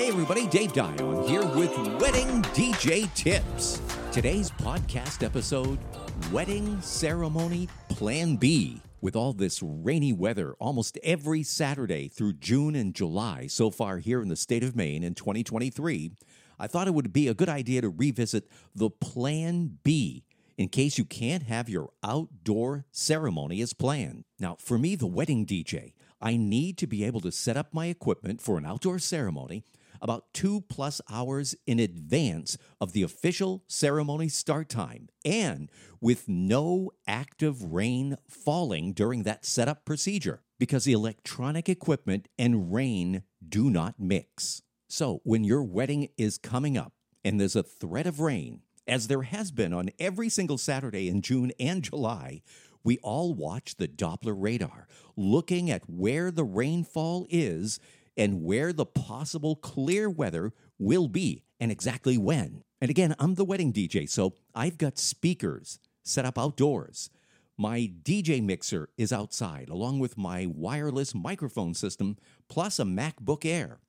Hey everybody, Dave Dion here with Wedding DJ Tips. Today's podcast episode Wedding Ceremony Plan B. With all this rainy weather almost every Saturday through June and July so far here in the state of Maine in 2023, I thought it would be a good idea to revisit the Plan B in case you can't have your outdoor ceremony as planned. Now, for me, the wedding DJ, I need to be able to set up my equipment for an outdoor ceremony about two plus hours in advance of the official ceremony start time and with no active rain falling during that setup procedure because the electronic equipment and rain do not mix. So, when your wedding is coming up and there's a threat of rain, as there has been on every single Saturday in June and July, we all watch the Doppler radar, looking at where the rainfall is and where the possible clear weather will be and exactly when. And again, I'm the wedding DJ, so I've got speakers set up outdoors. My DJ mixer is outside, along with my wireless microphone system, plus a MacBook Air.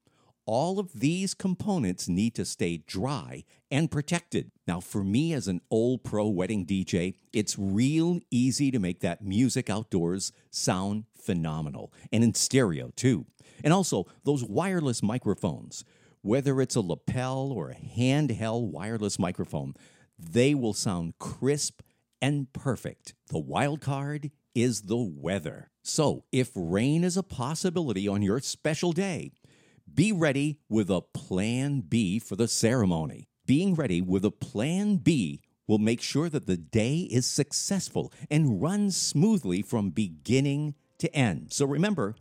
All of these components need to stay dry and protected. Now, for me as an old pro wedding DJ, it's real easy to make that music outdoors sound phenomenal and in stereo too. And also, those wireless microphones, whether it's a lapel or a handheld wireless microphone, they will sound crisp and perfect. The wild card is the weather. So, if rain is a possibility on your special day, be ready with a plan B for the ceremony. Being ready with a plan B will make sure that the day is successful and runs smoothly from beginning to end. So remember,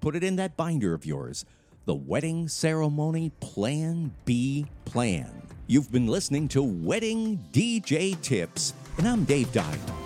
put it in that binder of yours the Wedding Ceremony Plan B Plan. You've been listening to Wedding DJ Tips, and I'm Dave Dion.